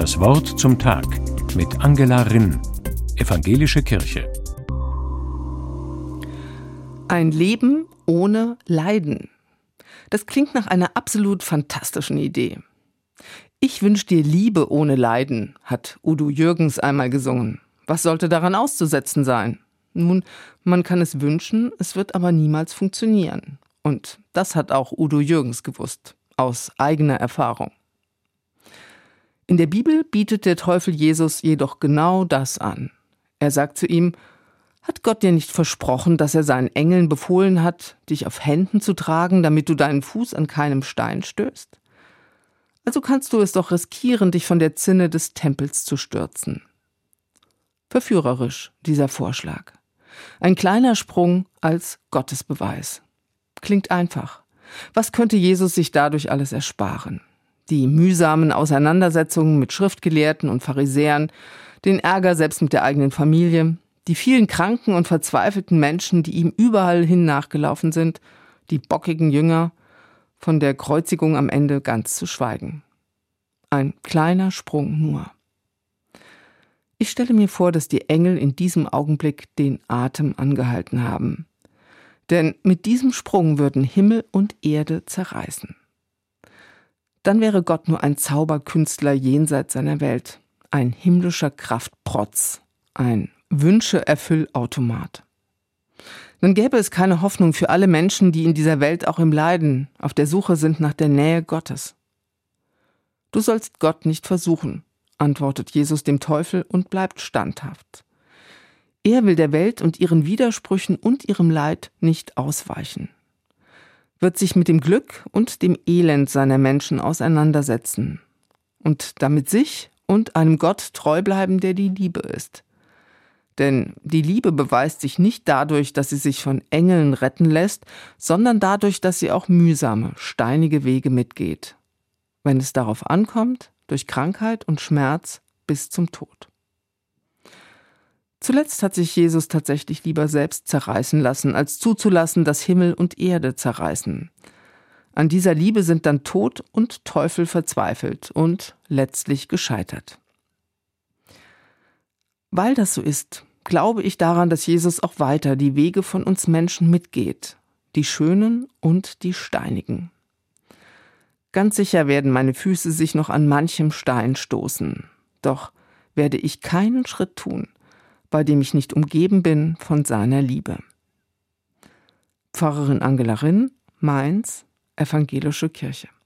Das Wort zum Tag mit Angela Rinn, Evangelische Kirche. Ein Leben ohne Leiden. Das klingt nach einer absolut fantastischen Idee. Ich wünsche dir Liebe ohne Leiden, hat Udo Jürgens einmal gesungen. Was sollte daran auszusetzen sein? Nun, man kann es wünschen, es wird aber niemals funktionieren. Und das hat auch Udo Jürgens gewusst, aus eigener Erfahrung. In der Bibel bietet der Teufel Jesus jedoch genau das an. Er sagt zu ihm, hat Gott dir nicht versprochen, dass er seinen Engeln befohlen hat, dich auf Händen zu tragen, damit du deinen Fuß an keinem Stein stößt? Also kannst du es doch riskieren, dich von der Zinne des Tempels zu stürzen. Verführerisch, dieser Vorschlag. Ein kleiner Sprung als Gottesbeweis. Klingt einfach. Was könnte Jesus sich dadurch alles ersparen? Die mühsamen Auseinandersetzungen mit Schriftgelehrten und Pharisäern, den Ärger selbst mit der eigenen Familie, die vielen kranken und verzweifelten Menschen, die ihm überall hin nachgelaufen sind, die bockigen Jünger, von der Kreuzigung am Ende ganz zu schweigen. Ein kleiner Sprung nur. Ich stelle mir vor, dass die Engel in diesem Augenblick den Atem angehalten haben. Denn mit diesem Sprung würden Himmel und Erde zerreißen. Dann wäre Gott nur ein Zauberkünstler jenseits seiner Welt, ein himmlischer Kraftprotz, ein Wünsche-Erfüllautomat. Dann gäbe es keine Hoffnung für alle Menschen, die in dieser Welt auch im Leiden auf der Suche sind nach der Nähe Gottes. Du sollst Gott nicht versuchen, antwortet Jesus dem Teufel und bleibt standhaft. Er will der Welt und ihren Widersprüchen und ihrem Leid nicht ausweichen, wird sich mit dem Glück und dem Elend seiner Menschen auseinandersetzen und damit sich und einem Gott treu bleiben, der die Liebe ist. Denn die Liebe beweist sich nicht dadurch, dass sie sich von Engeln retten lässt, sondern dadurch, dass sie auch mühsame, steinige Wege mitgeht. Wenn es darauf ankommt, durch Krankheit und Schmerz bis zum Tod. Zuletzt hat sich Jesus tatsächlich lieber selbst zerreißen lassen, als zuzulassen, dass Himmel und Erde zerreißen. An dieser Liebe sind dann Tod und Teufel verzweifelt und letztlich gescheitert. Weil das so ist, glaube ich daran, dass Jesus auch weiter die Wege von uns Menschen mitgeht, die schönen und die steinigen. Ganz sicher werden meine Füße sich noch an manchem Stein stoßen, doch werde ich keinen Schritt tun, bei dem ich nicht umgeben bin von seiner Liebe. Pfarrerin Angela Rinn, Mainz, Evangelische Kirche.